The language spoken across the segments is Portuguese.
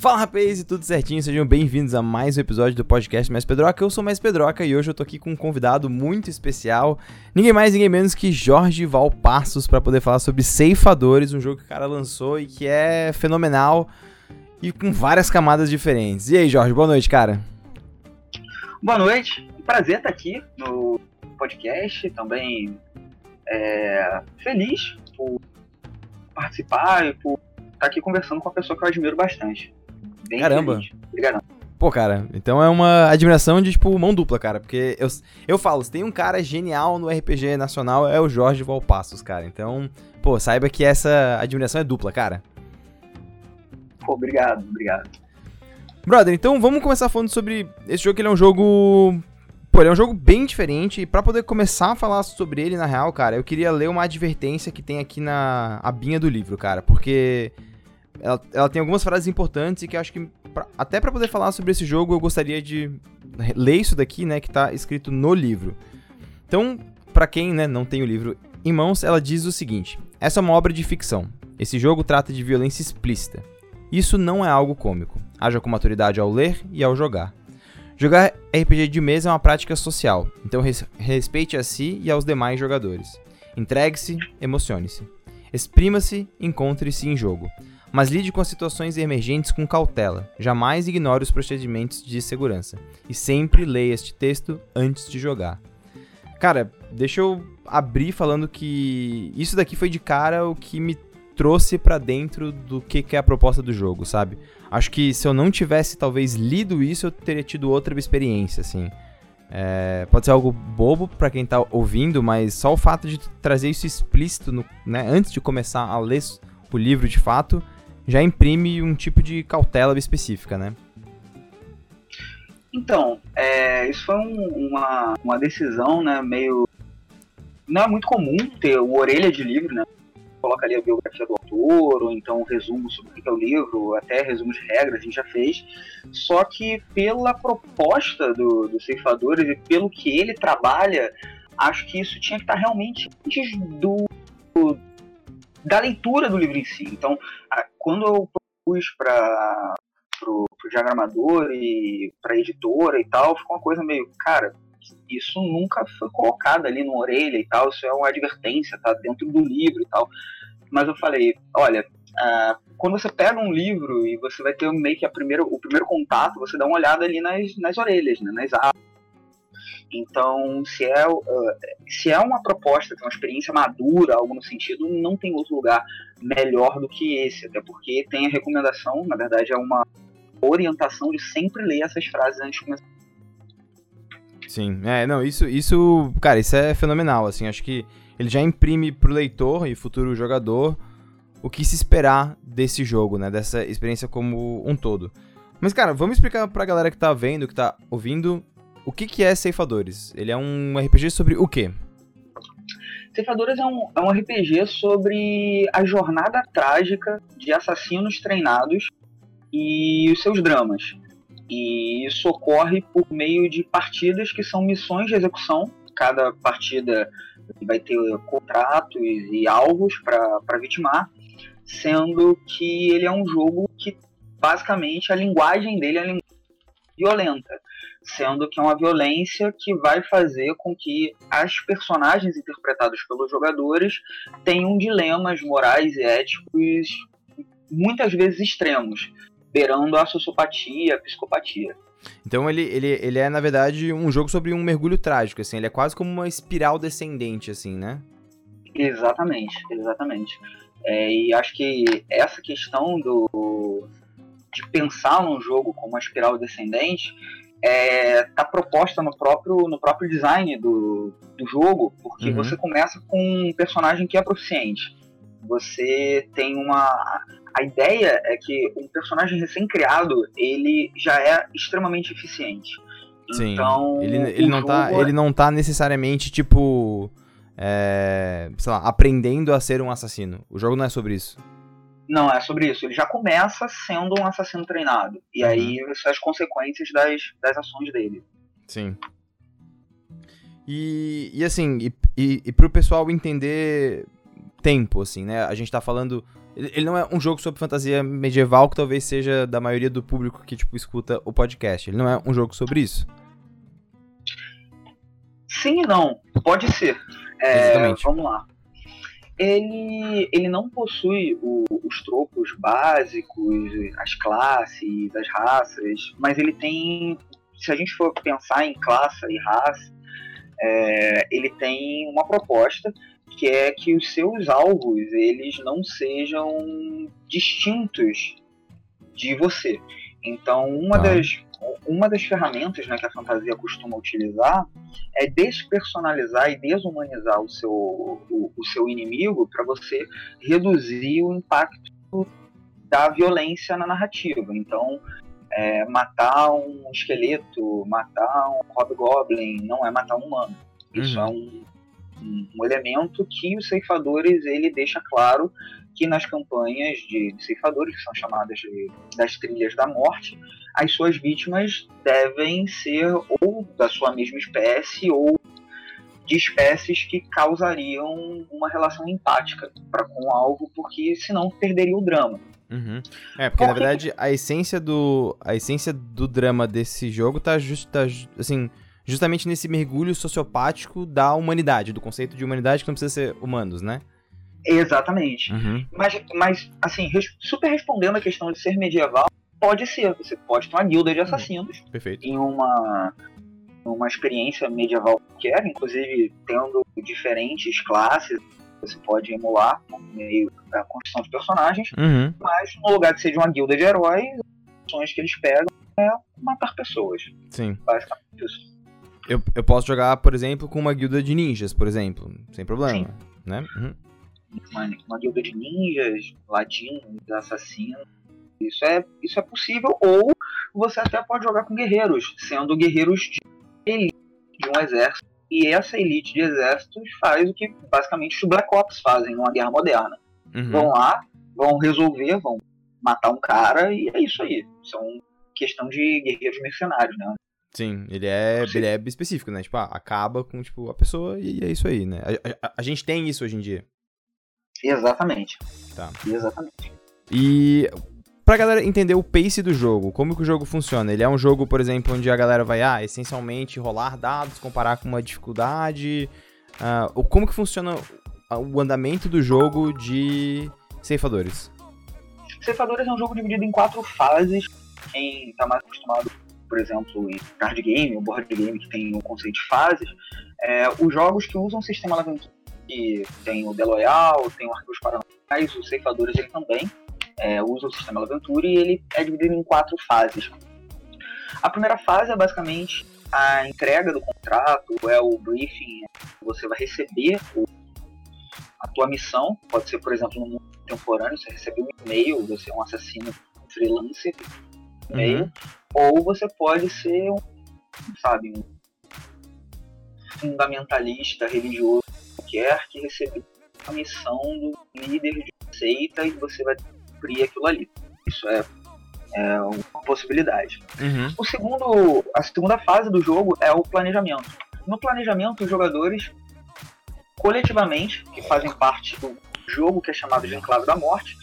Fala rapaz, e tudo certinho? Sejam bem-vindos a mais um episódio do podcast Mais Pedroca. Eu sou Mais Pedroca e hoje eu tô aqui com um convidado muito especial, ninguém mais, ninguém menos que Jorge Valpassos, para poder falar sobre Ceifadores, um jogo que o cara lançou e que é fenomenal e com várias camadas diferentes. E aí, Jorge, boa noite, cara. Boa noite, prazer estar aqui no podcast, também é, feliz por participar e por estar aqui conversando com uma pessoa que eu admiro bastante. Bem Caramba. feliz. Obrigado. Pô, cara, então é uma admiração de, tipo, mão dupla, cara. Porque eu, eu falo, se tem um cara genial no RPG nacional, é o Jorge Valpassos, cara. Então, pô, saiba que essa admiração é dupla, cara. Pô, obrigado, obrigado. Brother, então vamos começar falando sobre esse jogo, que ele é um jogo... Pô, ele é um jogo bem diferente, e pra poder começar a falar sobre ele, na real, cara, eu queria ler uma advertência que tem aqui na abinha do livro, cara, porque ela, ela tem algumas frases importantes e que acho que, pra- até pra poder falar sobre esse jogo, eu gostaria de ler isso daqui, né, que tá escrito no livro. Então, pra quem, né, não tem o livro em mãos, ela diz o seguinte: Essa é uma obra de ficção. Esse jogo trata de violência explícita. Isso não é algo cômico. Haja com maturidade ao ler e ao jogar. Jogar RPG de mesa é uma prática social, então res- respeite a si e aos demais jogadores. Entregue-se, emocione-se. Exprima-se, encontre-se em jogo. Mas lide com as situações emergentes com cautela. Jamais ignore os procedimentos de segurança. E sempre leia este texto antes de jogar. Cara, deixa eu abrir falando que isso daqui foi de cara o que me trouxe pra dentro do que, que é a proposta do jogo, sabe? Acho que se eu não tivesse talvez lido isso, eu teria tido outra experiência, assim. É, pode ser algo bobo pra quem tá ouvindo, mas só o fato de trazer isso explícito, no- né, antes de começar a ler o livro de fato, já imprime um tipo de cautela específica, né? Então, é, isso foi um- uma, uma decisão, né, meio... Não é muito comum ter o orelha de livro, né? Coloca ali a biografia do autor, ou então um resumo sobre o que é o livro, até resumo de regras, a gente já fez. Só que pela proposta do, do Ceifadores e pelo que ele trabalha, acho que isso tinha que estar realmente antes do, do- da leitura do livro em si. Então, a- quando eu propus para pro diagramador e pra editora e tal, ficou uma coisa meio, cara, isso nunca foi colocado ali na orelha e tal, isso é uma advertência, tá dentro do livro e tal. Mas eu falei, olha, ah, quando você pega um livro e você vai ter meio que a primeira, o primeiro contato, você dá uma olhada ali nas, nas orelhas, né, nas abas. Então, se é, se é uma proposta, tem uma experiência madura, algo no sentido, não tem outro lugar melhor do que esse, até porque tem a recomendação, na verdade é uma orientação de sempre ler essas frases antes de começar. Sim, é, não, isso, isso, cara, isso é fenomenal, assim, acho que ele já imprime pro leitor e futuro jogador o que se esperar desse jogo, né, dessa experiência como um todo. Mas, cara, vamos explicar pra galera que tá vendo, que tá ouvindo, o que que é Ceifadores? Ele é um RPG sobre o quê? Ceifadores é um, é um RPG sobre a jornada trágica de assassinos treinados e os seus dramas. E isso ocorre por meio de partidas que são missões de execução. Cada partida vai ter contratos e alvos para vitimar, sendo que ele é um jogo que basicamente a linguagem dele é linguagem violenta, sendo que é uma violência que vai fazer com que as personagens interpretadas pelos jogadores tenham dilemas morais e éticos muitas vezes extremos, beirando a sociopatia, a psicopatia. Então ele, ele, ele é, na verdade, um jogo sobre um mergulho trágico, assim, ele é quase como uma espiral descendente, assim, né? Exatamente, exatamente. É, e acho que essa questão do de pensar num jogo como uma espiral descendente é, tá proposta no próprio, no próprio design do, do jogo, porque Uhum. você começa com um personagem que é proficiente. Você tem uma. A ideia é que um personagem recém-criado ele já é extremamente eficiente. Sim. Então, ele, ele, não tá, é- ele não tá necessariamente, tipo. É, sei lá, aprendendo a ser um assassino. O jogo não é sobre isso. Não, é sobre isso. Ele já começa sendo um assassino treinado. E Uhum. aí são as consequências das, das ações dele. Sim. E, e assim, e, e, e pro pessoal entender tempo, assim, né? A gente tá falando. Ele não é um jogo sobre fantasia medieval que talvez seja da maioria do público que, tipo, escuta o podcast. Ele não é um jogo sobre isso. Sim e não. Pode ser. É, Exatamente. Vamos lá. Ele, ele não possui o, os tropos básicos, as classes, as raças, mas ele tem. Se a gente for pensar em classe e raça, é, ele tem uma proposta que é que os seus alvos eles não sejam distintos de você. Então, uma ah. das uma das ferramentas né, que a fantasia costuma utilizar é despersonalizar e desumanizar o seu, o, o seu inimigo para você reduzir o impacto da violência na narrativa. Então, é, matar um esqueleto, matar um hobgoblin, não é matar um humano. Isso uhum. é um, um, um, elemento que os ceifadores ele deixa claro que nas campanhas de, de ceifadores, que são chamadas de, das trilhas da morte, as suas vítimas devem ser ou da sua mesma espécie ou de espécies que causariam uma relação empática para com o alvo, porque senão perderia o drama. Uhum. É, porque, porque, na verdade a essência do a essência do drama desse jogo tá, just, tá assim, justamente nesse mergulho sociopático da humanidade, do conceito de humanidade que não precisa ser humanos, né? Exatamente. Uhum. Mas, mas, assim, super respondendo a questão de ser medieval, pode ser. Você pode ter uma guilda de assassinos. Uhum. Perfeito. Em uma, uma experiência medieval qualquer, inclusive tendo diferentes classes, você pode emular no meio da construção de personagens. Uhum. Mas no lugar de ser de uma guilda de heróis, as ações que eles pegam é matar pessoas. Sim. Basicamente isso. Eu, eu posso jogar, por exemplo, com uma guilda de ninjas, por exemplo, sem problema. Sim. Né? Uhum uma, uma guilda de ninjas, ladinos, assassinos. Isso é, isso é possível, ou você até pode jogar com guerreiros, sendo guerreiros de elite de um exército. E essa elite de exércitos faz o que basicamente os Black Ops fazem numa guerra moderna. Uhum. Vão lá, vão resolver, vão matar um cara e é isso aí. São questão de guerreiros mercenários, né? Sim, ele é, ele é específico, né? Tipo, ah, acaba com tipo, a pessoa e é isso aí, né? A, a, a, gente tem isso hoje em dia. Exatamente. Tá. Exatamente. E pra galera entender o pace do jogo, como que o jogo funciona? Ele é um jogo, por exemplo, onde a galera vai, ah, essencialmente rolar dados, comparar com uma dificuldade. Uh, como que funciona o andamento do jogo de ceifadores? Ceifadores é um jogo dividido em quatro fases. Quem tá mais acostumado, por exemplo, em card game, ou board game, que tem o conceito de fases, é, os jogos que usam o sistema Laventura que tem o Deloyal, tem o Arquivos Paranormais, o Ceifadores ele também é, usa o sistema Aventura e ele é dividido em quatro fases. A primeira fase é basicamente a entrega do contrato, é o briefing, você vai receber o, a tua missão, pode ser, por exemplo, no mundo contemporâneo, você recebeu um e-mail, você é um assassino freelancer, e-mail, uhum. ou você pode ser um, sabe, um fundamentalista religioso quer que recebeu a missão do líder de seita e você vai cumprir aquilo ali. Isso é, é uma possibilidade. Uhum. O segundo, a segunda fase do jogo é o planejamento. No planejamento, os jogadores coletivamente, que fazem parte do jogo que é chamado de Enclave da Morte,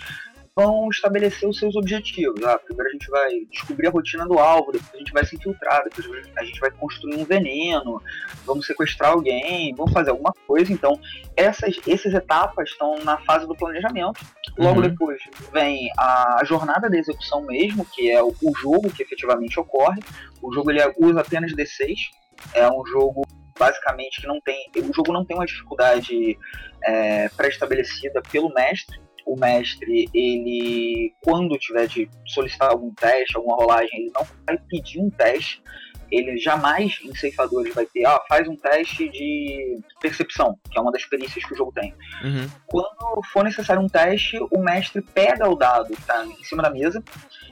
vão estabelecer os seus objetivos. Ah, primeiro a gente vai descobrir a rotina do alvo, depois a gente vai se infiltrar, depois a gente vai construir um veneno, vamos sequestrar alguém, vamos fazer alguma coisa. Então, essas, essas etapas estão na fase do planejamento. Logo uhum. depois vem a jornada da execução mesmo, que é o, o jogo que efetivamente ocorre. O jogo ele usa apenas D6. É um jogo basicamente que não tem. O jogo não tem uma dificuldade é, pré-estabelecida pelo mestre o mestre, ele, quando tiver de solicitar algum teste, alguma rolagem, ele não vai pedir um teste. Ele jamais, em ceifadores, vai ter, ah, faz um teste de percepção, que é uma das perícias que o jogo tem. Uhum. Quando for necessário um teste, o mestre pega o dado que está em cima da mesa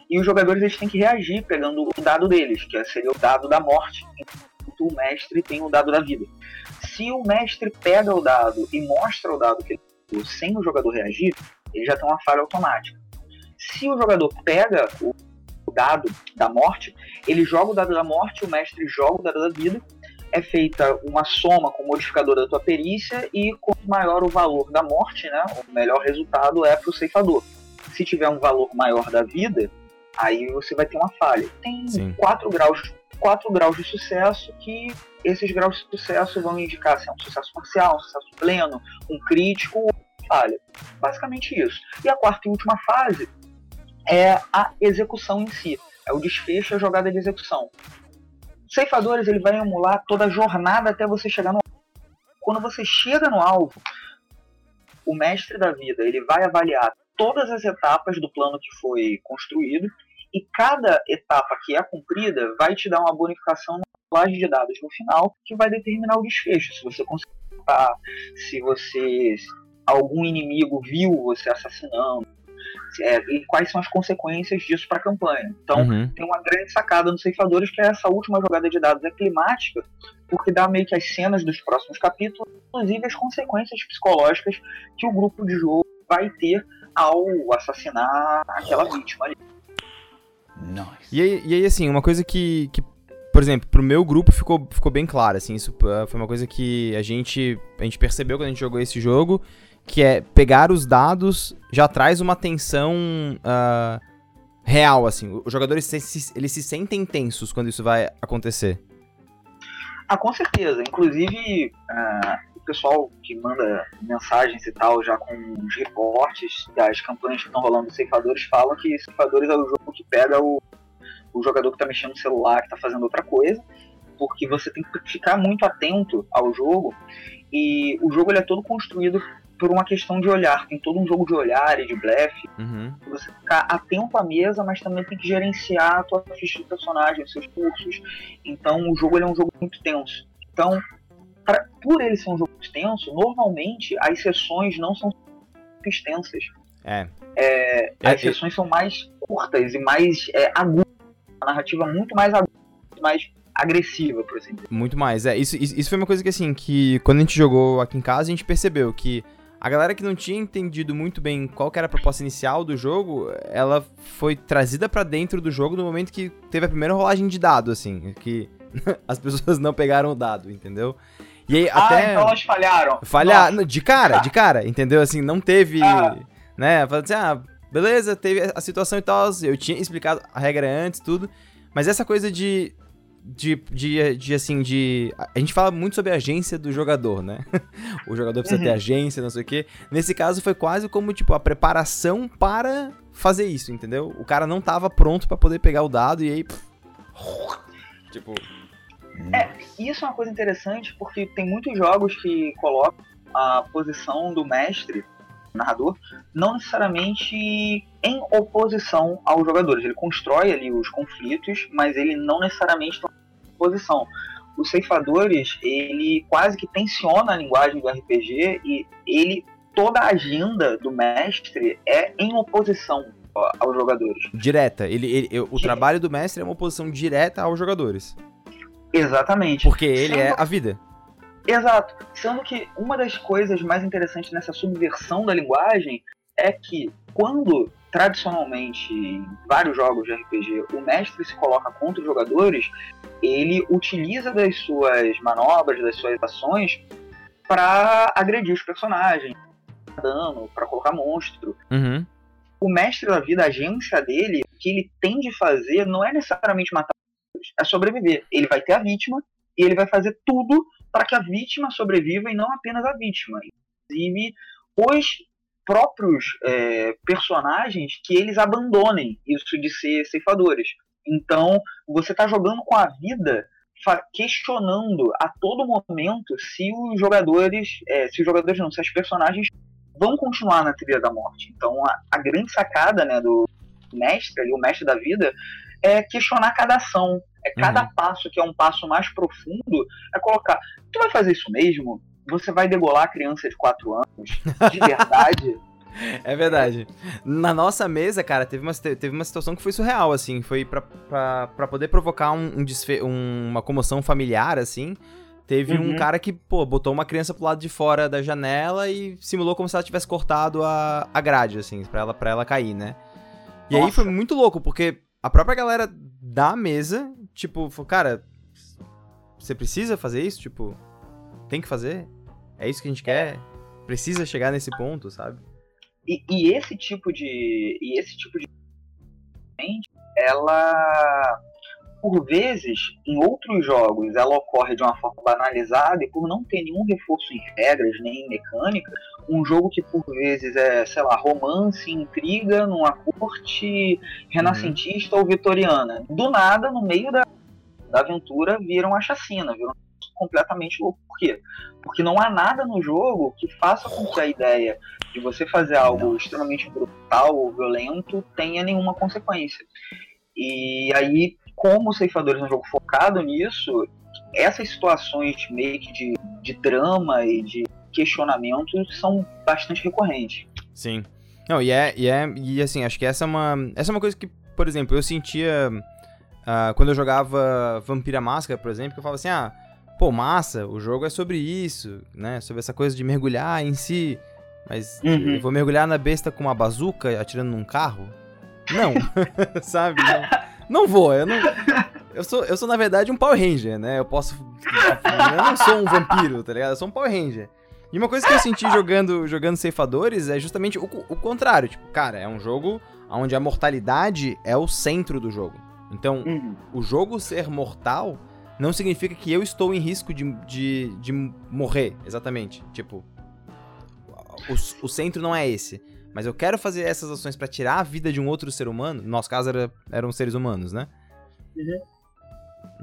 e os jogadores eles têm que reagir pegando o dado deles, que seria o dado da morte, enquanto o mestre tem o dado da vida. Se o mestre pega o dado e mostra o dado que ele sem o jogador reagir, ele já tem uma falha automática. Se o jogador pega o, dado da morte, ele joga o dado da morte, o mestre joga o dado da vida. é feita uma soma com o modificador da tua perícia e quanto maior o valor da morte, né, o melhor resultado é para o ceifador. Se tiver um valor maior da vida, aí você vai ter uma falha. Tem Sim. quatro graus, quatro graus de sucesso que esses graus de sucesso vão indicar se é um sucesso parcial, um sucesso pleno, um crítico falha. Basicamente isso. E a quarta e última fase é a execução em si. É o desfecho, a jogada de execução. Ceifadores ele vai emular toda a jornada até você chegar no. Quando você chega no alvo, o mestre da vida ele vai avaliar todas as etapas do plano que foi construído e cada etapa que é cumprida vai te dar uma bonificação na colagem de dados no final que vai determinar o desfecho. Se você conseguir se você algum inimigo viu você assassinando, é, e quais são as consequências disso para a campanha. Então, Uhum. tem uma grande sacada nos ceifadores que é essa última jogada de dados é climática, porque dá meio que as cenas dos próximos capítulos, inclusive as consequências psicológicas que o grupo de jogo vai ter ao assassinar aquela vítima ali. E aí, e aí, assim, uma coisa que, que, por exemplo, pro meu grupo ficou, ficou bem claro, assim, isso uh, foi uma coisa que a gente, a gente percebeu quando a gente jogou esse jogo, que é pegar os dados já traz uma tensão uh, real, assim. Os jogadores, se, eles se sentem tensos quando isso vai acontecer. Ah, com certeza. Inclusive, ah, o pessoal que manda mensagens e tal, já com os reportes das campanhas que estão rolando dos ceifadores, falam que ceifadores é o jogo que pega o, o jogador que tá mexendo no celular, que tá fazendo outra coisa, porque você tem que ficar muito atento ao jogo, e o jogo ele é todo construído por uma questão de olhar. Tem todo um jogo de olhar e de blefe, Uhum. você ficar atento à mesa, mas também tem que gerenciar a tua ficha de personagem, os seus cursos. Então o jogo ele é um jogo muito tenso. Então, pra- por ele ser um jogo tenso, normalmente as sessões não são muito extensas. É. É, É, as e- sessões são mais curtas e mais é, agudas. A narrativa é muito mais aguda, mais agressiva, por assim dizer. Muito mais, é. Isso, isso isso foi uma coisa que, assim, que quando a gente jogou aqui em casa, a gente percebeu que a galera que não tinha entendido muito bem qual era a proposta inicial do jogo, ela foi trazida pra dentro do jogo no momento que teve a primeira rolagem de dado, assim, que as pessoas não pegaram o dado, entendeu? E aí Ah, até então elas falharam. falhar, Nossa. de cara, de cara, entendeu? Assim, não teve, Ah. né? Assim, ah, beleza, teve a situação e tal, eu tinha explicado a regra antes, tudo, mas essa coisa de de, de, de, assim, de. A gente fala muito sobre a agência do jogador, né? o jogador precisa ter Uhum. agência, não sei o quê. Nesse caso foi quase como, tipo, a preparação para fazer isso, entendeu? O cara não tava pronto pra poder pegar o dado e aí. pff, tipo. E isso é uma coisa interessante porque tem muitos jogos que colocam a posição do mestre, narrador, não necessariamente em oposição aos jogadores. Ele constrói ali os conflitos, mas ele não necessariamente está em oposição. Os ceifadores, ele quase que tensiona a linguagem do RPG e ele toda a agenda do mestre é em oposição aos jogadores. Direta. Ele, ele- eu- o Direta. trabalho do mestre é uma oposição direta aos jogadores. Exatamente. Porque ele Sendo- é a vida. Exato. Sendo que uma das coisas mais interessantes nessa subversão da linguagem é que quando tradicionalmente em vários jogos de RPG o mestre se coloca contra os jogadores, ele utiliza das suas manobras, das suas ações para agredir os personagens, dar dano, para colocar monstro. Uhum. O mestre da vida, a agência dele, o que ele tem de fazer não é necessariamente matar, é sobreviver. Ele vai ter a vítima e ele vai fazer tudo para que a vítima sobreviva e não apenas a vítima. Inclusive, os próprios é, personagens que eles abandonem isso de ser ceifadores. Então, você está jogando com a vida, questionando a todo momento se os jogadores, é, se os jogadores não, se as personagens vão continuar na trilha da morte. Então, a, a grande sacada né, do mestre, ali, o mestre da vida, é questionar cada ação. É cada Uhum. passo que é um passo mais profundo, é colocar, tu vai fazer isso mesmo? Você vai degolar a criança de 4 anos? De verdade? É verdade. Na nossa mesa, cara, teve uma, teve uma situação que foi surreal, assim. Foi pra, pra, pra poder provocar um, um desfe- um- uma comoção familiar, assim. Teve um Uhum. cara que, pô, botou uma criança pro lado de fora da janela e simulou como se ela tivesse cortado a, a grade, assim, pra ela, pra ela cair, né? E aí Nossa. foi muito louco, porque a própria galera da mesa, tipo, cara, Você precisa fazer isso? Tipo, tem que fazer? É isso que a gente quer? Precisa chegar nesse ponto, sabe? E, e esse tipo de. E esse tipo de. Ela por vezes, em outros jogos, ela ocorre de uma forma banalizada e por não ter nenhum reforço em regras nem em mecânica, um jogo que por vezes é, sei lá, romance, intriga numa corte renascentista uhum. ou vitoriana. Do nada, no meio da, da aventura, viram a chacina, viram completamente louco. Por quê? Porque não há nada no jogo que faça com que a ideia de você fazer algo extremamente brutal ou violento tenha nenhuma consequência. E aí como os ceifadores é um jogo focado nisso, essas situações meio que de, de drama e de questionamento são bastante recorrentes. Sim. Não, e é, e é. E assim, acho que essa é uma. Essa é uma coisa que, por exemplo, eu sentia. Uh, quando eu jogava Vampira Máscara, por exemplo, que eu falava assim, ah, pô, massa, o jogo é sobre isso, né? Sobre essa coisa de mergulhar em si. Mas uhum. eu vou mergulhar na besta com uma bazuca atirando num carro? Não, sabe? Não. Não vou, eu não. Eu sou, eu sou, na verdade, um Power Ranger, né? Eu posso. Eu não sou um vampiro, tá ligado? Eu sou um Power Ranger. E uma coisa que eu senti jogando, jogando ceifadores é justamente o, o contrário. Tipo, cara, é um jogo onde a mortalidade é o centro do jogo. Então, uhum. o jogo ser mortal não significa que eu estou em risco de, de, de morrer, exatamente. Tipo, o, o centro não é esse mas eu quero fazer essas ações para tirar a vida de um outro ser humano, no nosso caso era, eram seres humanos, né? Uhum.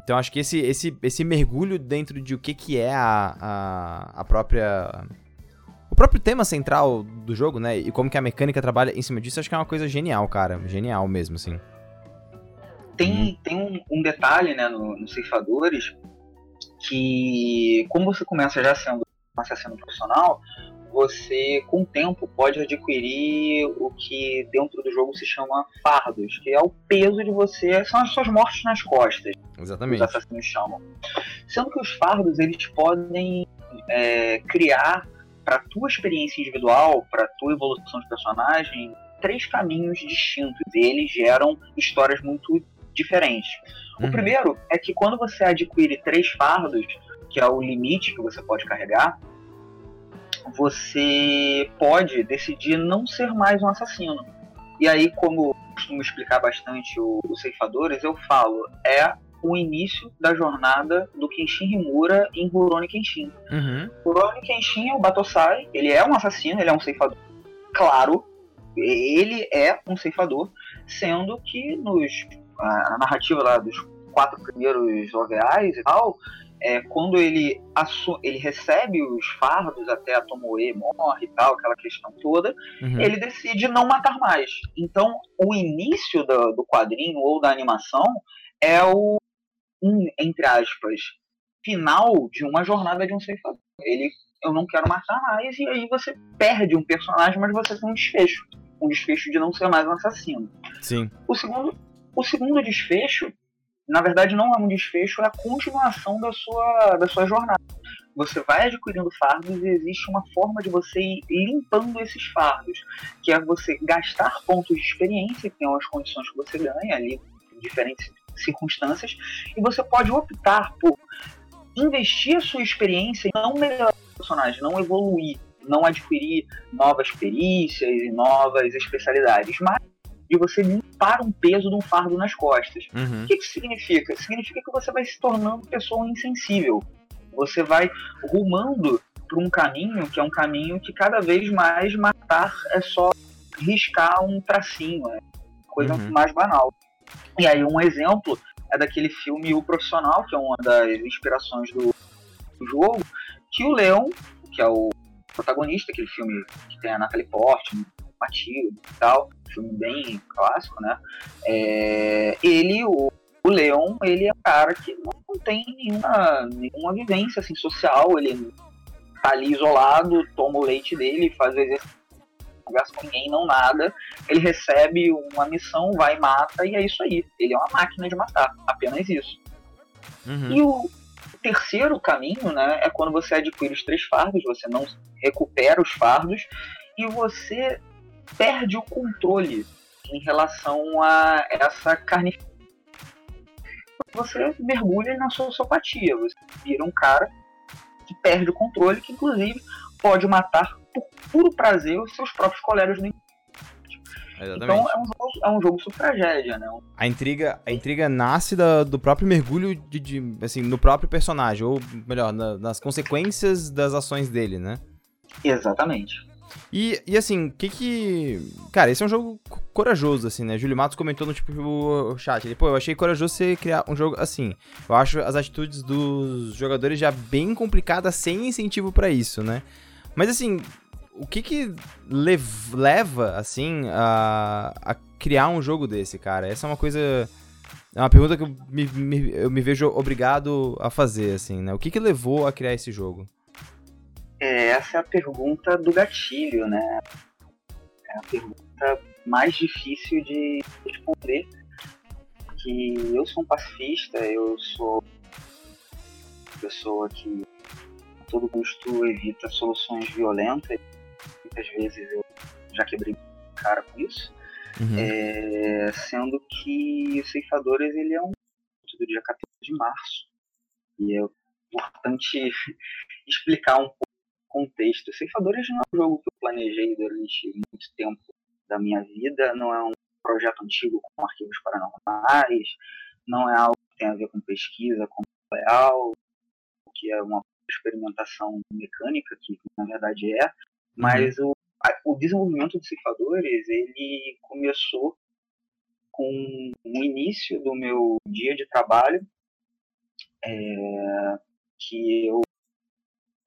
Então acho que esse, esse, esse mergulho dentro de o que, que é a, a, a própria. O próprio tema central do jogo, né? E como que a mecânica trabalha em cima disso, acho que é uma coisa genial, cara. Genial mesmo, assim. Tem, uhum. tem um, um, detalhe, né, nos no Ceifadores, que como você começa já sendo um assassino profissional, você, com o tempo, pode adquirir o que dentro do jogo se chama fardos, que é o peso de você, são as suas mortes nas costas. Exatamente. Os assassinos chamam. Sendo que os fardos, eles podem é, criar, para tua experiência individual, para tua evolução de personagem, três caminhos distintos. E eles geram histórias muito diferentes. Uhum. O primeiro é que quando você adquire três fardos, que é o limite que você pode carregar, você pode decidir não ser mais um assassino. E aí, como costumo explicar bastante os ceifadores, eu falo, é o início da jornada do Kenshin Himura em Rurouni Kenshin. Uhum. Rurouni Kenshin é o Batosai, ele é um assassino, ele é um ceifador. Claro, ele é um ceifador, sendo que nos a narrativa lá dos quatro primeiros OVAs e tal, é, quando ele, ele recebe os fardos até a Tomoe morre e tal, aquela questão toda, uhum. ele decide não matar mais. Então, o início do, do quadrinho ou da animação é o, um, entre aspas, final de uma jornada de um ceifador. Ele, eu não quero matar mais, e aí você perde um personagem, mas você tem um desfecho. Um desfecho de não ser mais um assassino. Sim. O segundo, o segundo desfecho na verdade não é um desfecho, é a continuação da sua, da sua jornada. Você vai adquirindo fardos e existe uma forma de você ir limpando esses fardos, que é você gastar pontos de experiência, que são as condições que você ganha ali em diferentes circunstâncias, e você pode optar por investir a sua experiência e não melhorar o personagem, não evoluir, não adquirir novas perícias e novas especialidades, mas de você limpar um peso de um fardo nas costas. Uhum. O que isso significa? Significa que você vai se tornando pessoa insensível. Você vai rumando para um caminho que é um caminho que cada vez mais matar é só riscar um tracinho, é coisa uhum. mais banal. E aí um exemplo é daquele filme O Profissional, que é uma das inspirações do, do jogo, que o Leon, que é o protagonista, aquele filme que tem a Natalie Portman, Matilde e tal, filme bem clássico, né? É, ele, o, o Leon, ele é um cara que não tem nenhuma, nenhuma vivência assim, social, ele tá ali isolado, toma o leite dele, faz o exercício, não gasta com ninguém, não nada. Ele recebe uma missão, vai e mata, e é isso aí. Ele é uma máquina de matar, apenas isso. Uhum. E o terceiro caminho, né, é quando você adquire os três fardos, você não recupera os fardos, e você perde o controle em relação a essa carne. você mergulha na sua sopatia. Você vira um cara que perde o controle, que inclusive pode matar por puro prazer os seus próprios colegas do Exatamente. Então é um jogo, é um jogo sobre tragédia, né? A intriga, a intriga nasce da, do próprio mergulho de, de, assim, no próprio personagem, ou melhor, na, nas consequências das ações dele, né? Exatamente. E, e assim, o que que. Cara, esse é um jogo corajoso, assim, né? Júlio Matos comentou no tipo o chat. Ele, pô, eu achei corajoso você criar um jogo assim. Eu acho as atitudes dos jogadores já bem complicadas sem incentivo para isso, né? Mas assim, o que que lev leva, assim, a, a criar um jogo desse, cara? Essa é uma coisa. É uma pergunta que eu me, me, eu me vejo obrigado a fazer, assim, né? O que que levou a criar esse jogo? É, essa é a pergunta do gatilho, né? É a pergunta mais difícil de responder. Que eu sou um pacifista, eu sou pessoa que a todo custo evita soluções violentas muitas vezes eu já quebrei cara com isso. Uhum. É, sendo que o Ceifadores ele é um do dia 14 de março. E é importante explicar um pouco contexto. Ceifadores não é um jogo que eu planejei durante muito tempo da minha vida, não é um projeto antigo com arquivos paranormais, não é algo que tem a ver com pesquisa, com real, que é uma experimentação mecânica, que na verdade é, mas uhum. o, a, o desenvolvimento de cifradores, ele começou com o início do meu dia de trabalho, é, que eu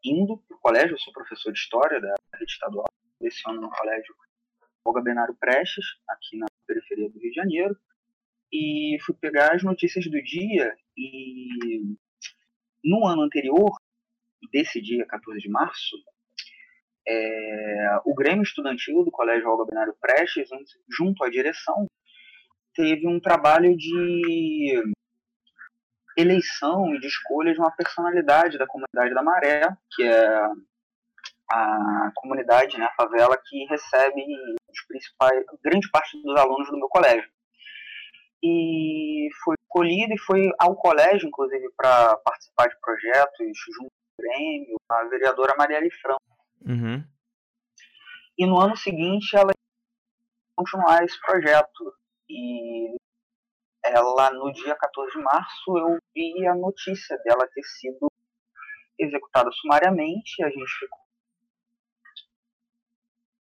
indo para o colégio, eu sou professor de História da rede estadual, leciono no colégio Olga Benário Prestes, aqui na periferia do Rio de Janeiro, e fui pegar as notícias do dia e no ano anterior, desse dia 14 de março, é, o Grêmio Estudantil do Colégio Olga Benário Prestes, junto à direção, teve um trabalho de eleição e de escolha de uma personalidade da comunidade da Maré, que é a comunidade, né, a favela que recebe os principais, grande parte dos alunos do meu colégio. E foi escolhido e foi ao colégio, inclusive, para participar de projetos junto ao Grêmio, a vereadora Marielle Franco Uhum. E no ano seguinte ela continuar esse projeto. E ela, no dia 14 de março, eu vi a notícia dela ter sido executada sumariamente. A gente ficou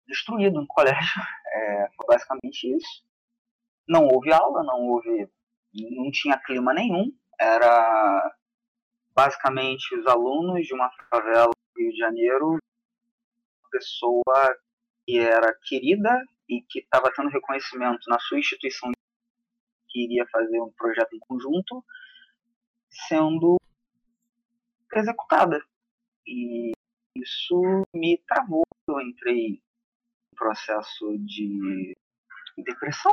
destruído no colégio. É, foi basicamente isso. Não houve aula, não houve. não tinha clima nenhum. Era basicamente os alunos de uma favela do Rio de Janeiro pessoa que era querida e que estava tendo reconhecimento na sua instituição que iria fazer um projeto em conjunto, sendo executada. E isso me travou. Eu entrei em processo de depressão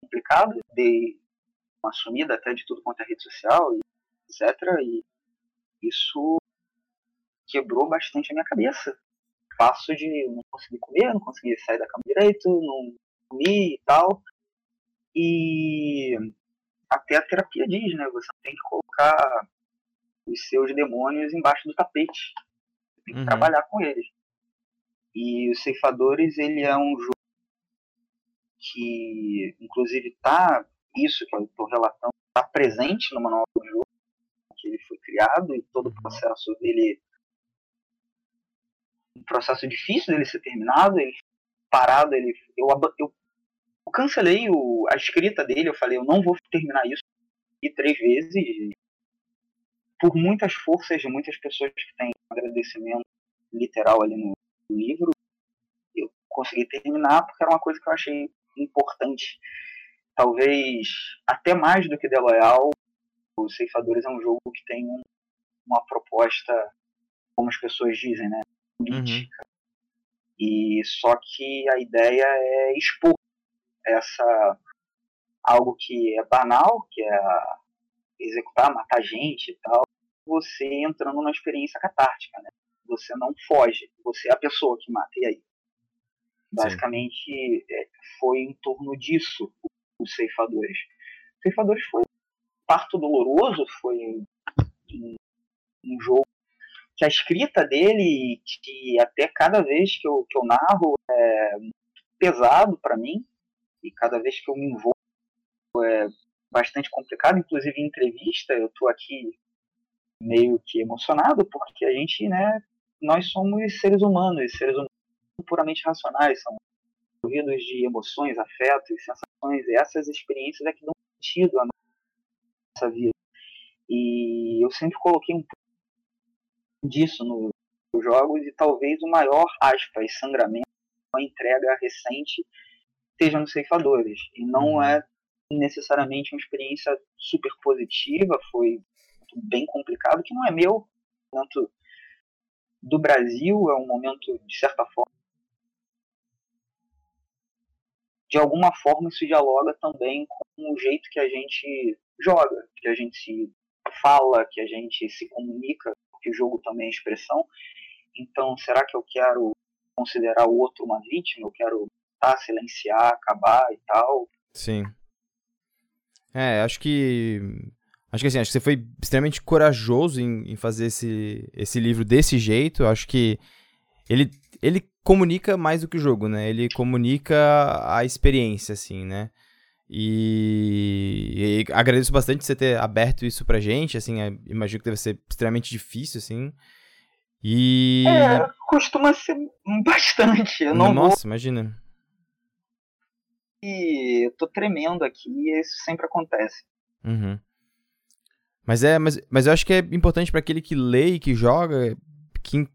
complicado, dei uma sumida até de tudo quanto é rede social, etc. E isso quebrou bastante a minha cabeça passo de não conseguir comer, não conseguir sair da cama direito, não comer e tal. E até a terapia diz, né? Você tem que colocar os seus demônios embaixo do tapete. Você tem que uhum. trabalhar com eles. E os Ceifadores, ele é um jogo que, inclusive, tá isso que eu estou relatando, está presente no manual do jogo, que ele foi criado e todo o uhum. processo dele um processo difícil dele ser terminado, ele parado, ele eu, eu cancelei o, a escrita dele, eu falei, eu não vou terminar isso e três vezes por muitas forças de muitas pessoas que têm agradecimento literal ali no, no livro, eu consegui terminar porque era uma coisa que eu achei importante. Talvez até mais do que The Loyal, os Ceifadores é um jogo que tem um, uma proposta, como as pessoas dizem, né? política. Uhum. E só que a ideia é expor essa algo que é banal, que é executar, matar gente e tal, você entrando numa experiência catártica, né? Você não foge, você é a pessoa que mata. E aí? Basicamente, é, foi em torno disso os ceifadores. Os ceifadores foi parto doloroso foi um, um jogo que a escrita dele, que até cada vez que eu, que eu narro, é pesado para mim, e cada vez que eu me envolvo é bastante complicado, inclusive em entrevista, eu tô aqui meio que emocionado, porque a gente, né, nós somos seres humanos, seres humanos puramente racionais, são corridos de emoções, afetos, sensações, e essas experiências é que dão sentido à nossa vida. E eu sempre coloquei um disso nos no jogos e talvez o maior, aspas, sangramento, uma entrega recente, esteja nos ceifadores. E não uhum. é necessariamente uma experiência super positiva, foi bem complicado, que não é meu, tanto do Brasil, é um momento, de certa forma, de alguma forma isso dialoga também com o jeito que a gente joga, que a gente se fala, que a gente se comunica, porque o jogo também é expressão. Então, será que eu quero considerar o outro uma vítima? Eu quero tá, silenciar, acabar e tal? Sim. É, acho que. Acho que assim, acho que você foi extremamente corajoso em, em fazer esse, esse livro desse jeito. Acho que ele, ele comunica mais do que o jogo, né? Ele comunica a experiência, assim, né? E, e, agradeço bastante você ter aberto isso pra gente, assim, imagino que deve ser extremamente difícil, assim. E. É, costuma ser bastante. Eu não Nossa, vou... imagina. Eu tô tremendo aqui e isso sempre acontece. Uhum. Mas é, mas, mas eu acho que é importante para aquele que lê e que joga, que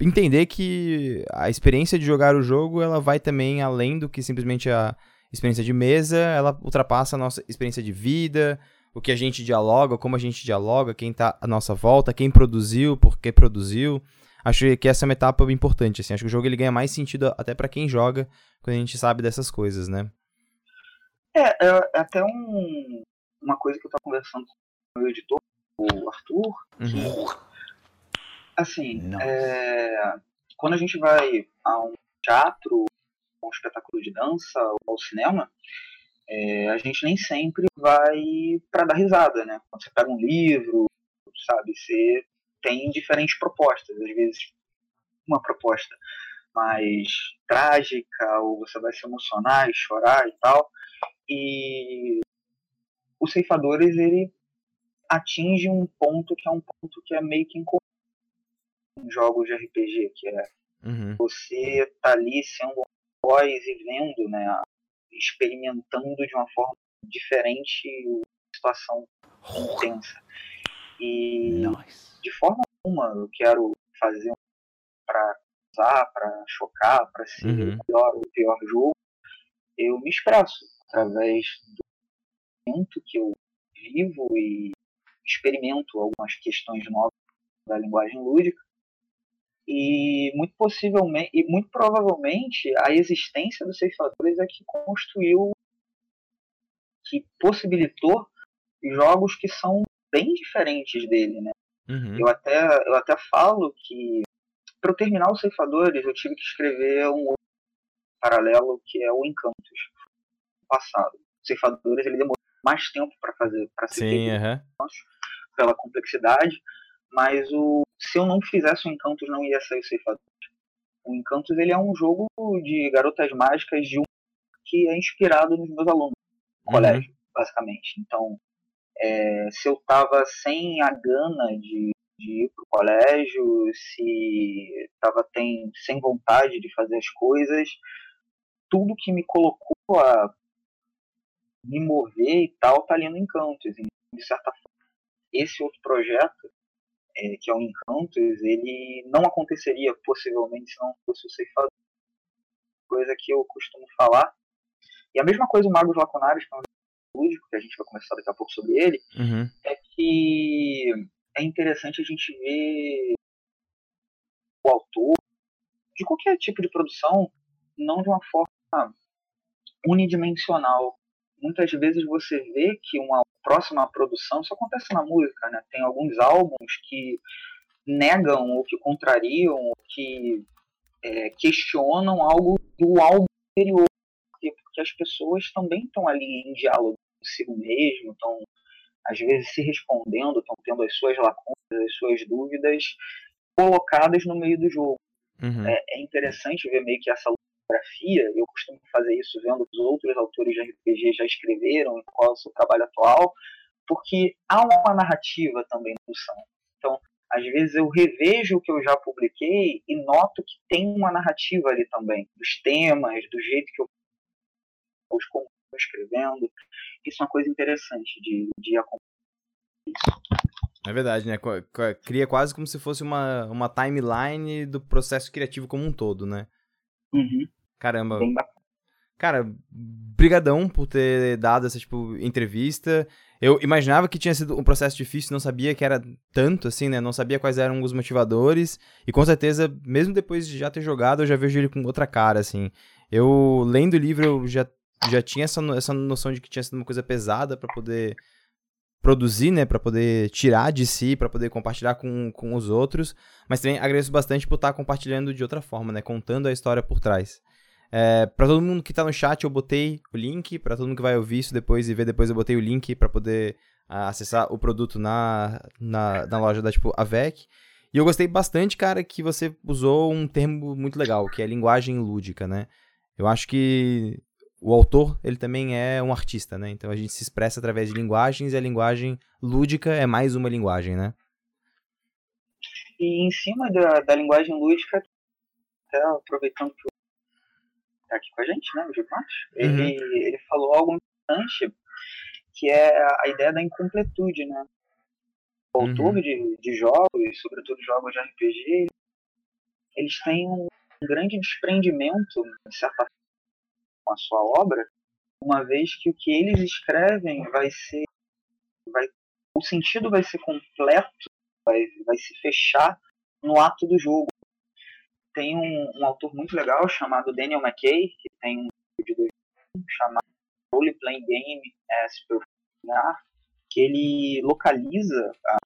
entender que a experiência de jogar o jogo, ela vai também além do que simplesmente a experiência de mesa, ela ultrapassa a nossa experiência de vida, o que a gente dialoga, como a gente dialoga, quem tá à nossa volta, quem produziu, por que produziu. Acho que essa é uma etapa importante, assim. Acho que o jogo ele ganha mais sentido até para quem joga, quando a gente sabe dessas coisas, né? É, é até um, uma coisa que eu tava conversando com o meu editor, o Arthur, uhum. que, assim, é, quando a gente vai a um teatro, um espetáculo de dança ou ao cinema, é, a gente nem sempre vai para dar risada, né? Quando você pega um livro, sabe, você tem diferentes propostas. Às vezes, uma proposta mais trágica, ou você vai se emocionar e chorar e tal. E o Ceifadores, ele atinge um ponto que é um ponto que é meio que incomum em jogos de RPG, que é uhum. você tá ali sendo voz e vendo, né, experimentando de uma forma diferente a situação intensa. E nice. De forma alguma eu quero fazer para usar, para chocar, para ser uhum. o ou o pior jogo. Eu me expresso através do momento que eu vivo e experimento algumas questões novas da linguagem lúdica e muito possivelmente e muito provavelmente a existência dos ceifadores é que construiu que possibilitou jogos que são bem diferentes dele né uhum. eu até eu até falo que para eu terminar os ceifadores eu tive que escrever um outro paralelo que é o encantos passado os ceifadores ele demorou mais tempo para fazer para ser Sim, uhum. pela complexidade mas o se eu não fizesse o Encantos, não ia sair o Ceifador. O Encantos ele é um jogo de garotas mágicas de um que é inspirado nos meus alunos no uhum. colégio, basicamente. Então, é, se eu tava sem a gana de, de ir pro colégio, se tava tem, sem vontade de fazer as coisas, tudo que me colocou a me mover e tal tá ali no Encantos. De certa forma, esse outro projeto é, que é o Encantos, ele não aconteceria possivelmente se não fosse o ceifador. Coisa que eu costumo falar. E a mesma coisa o Magos Lacunares, que lúdico, que a gente vai conversar daqui a pouco sobre ele, uhum. é que é interessante a gente ver o autor de qualquer tipo de produção não de uma forma unidimensional. Muitas vezes você vê que uma próxima produção, isso acontece na música, né? Tem alguns álbuns que negam ou que contrariam ou que é, questionam algo do álbum anterior, porque as pessoas também estão ali em diálogo consigo mesmo, estão às vezes se respondendo, estão tendo as suas lacunas, as suas dúvidas colocadas no meio do jogo. Uhum. É, é, interessante ver meio que essa fotografia, eu costumo fazer isso vendo os outros autores de RPG já escreveram, qual é o seu trabalho atual, porque há uma narrativa também na produção. Então, às vezes eu revejo o que eu já publiquei e noto que tem uma narrativa ali também, dos temas, do jeito que eu os escrevendo. Isso é uma coisa interessante de, de acompanhar. É verdade, né? Cria quase como se fosse uma, uma timeline do processo criativo como um todo, né? Uhum. Caramba. Cara, brigadão por ter dado essa, tipo, entrevista. Eu imaginava que tinha sido um processo difícil, não sabia que era tanto, assim, né? Não sabia quais eram os motivadores. E com certeza, mesmo depois de já ter jogado, eu já vejo ele com outra cara, assim. Eu, lendo o livro, eu já, já tinha essa, essa noção de que tinha sido uma coisa pesada para poder produzir, né, para poder tirar de si, para poder compartilhar com, com os outros, mas também agradeço bastante por estar compartilhando de outra forma, né, contando a história por trás. É, para todo mundo que tá no chat, eu botei o link, para todo mundo que vai ouvir isso depois e ver depois, eu botei o link para poder uh, acessar o produto na, na, na, loja da, tipo, AVEC. E eu gostei bastante, cara, que você usou um termo muito legal, que é linguagem lúdica, né? Eu acho que o autor, ele também é um artista, né? Então a gente se expressa através de linguagens e a linguagem lúdica é mais uma linguagem, né? E em cima da, da linguagem lúdica, aproveitando que tá aqui com a gente, né, o Gil uhum. ele, ele falou algo importante, que é a ideia da incompletude, né? O uhum. autor de, de jogos, sobretudo jogos de RPG, eles têm um grande desprendimento, de certa forma, com a sua obra, uma vez que o que eles escrevem vai ser. Vai, o sentido vai ser completo, vai, vai se fechar no ato do jogo. Tem um, um autor muito legal chamado Daniel McKay, que tem um vídeo chamado Role Playing Game as Performing que ele localiza a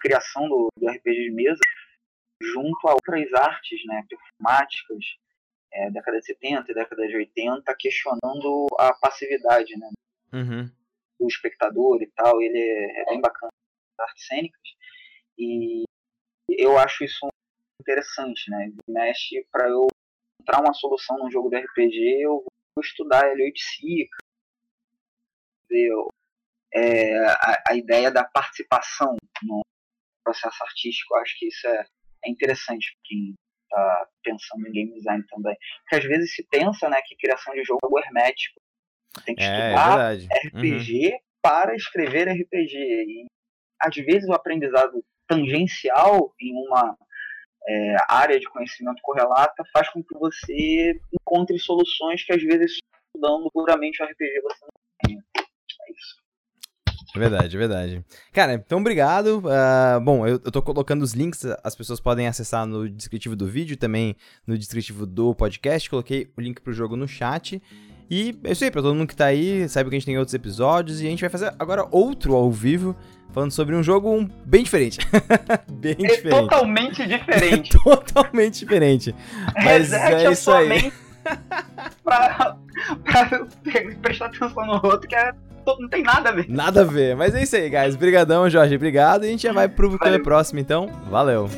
criação do, do RPG de mesa junto a outras artes né, performáticas é, década de 70 e década de 80, questionando a passividade né, uhum. do espectador e tal. Ele é, é bem bacana as artes cênicas. E eu acho isso interessante, né? Mexe para eu encontrar uma solução num jogo de RPG, eu vou estudar Elliot Sica, ver é, a, a, ideia da participação no processo artístico. Eu acho que isso é, é interessante para quem está pensando em game design também. Porque às vezes se pensa né, que criação de jogo é hermético. Tem que é, estudar é RPG uhum. para escrever RPG. E às vezes o aprendizado tangencial em uma é, área de conhecimento correlata faz com que você encontre soluções que às vezes estudando puramente o RPG você não tem. É isso. É verdade, é verdade. Cara, então obrigado. Uh, bom, eu, eu tô colocando os links, as pessoas podem acessar no descritivo do vídeo, também no descritivo do podcast. Coloquei o link pro jogo no chat. E é isso aí, pra todo mundo que tá aí, sabe que a gente tem outros episódios e a gente vai fazer agora outro ao vivo, falando sobre um jogo bem diferente. bem é diferente. Totalmente diferente. totalmente diferente. Mas é isso aí. pra, pra prestar atenção no outro, que é não tem nada a ver. Nada a ver. Mas é isso aí, guys. Obrigadão, Jorge. Obrigado. E a gente já vai pro Valeu. próximo, então. Valeu.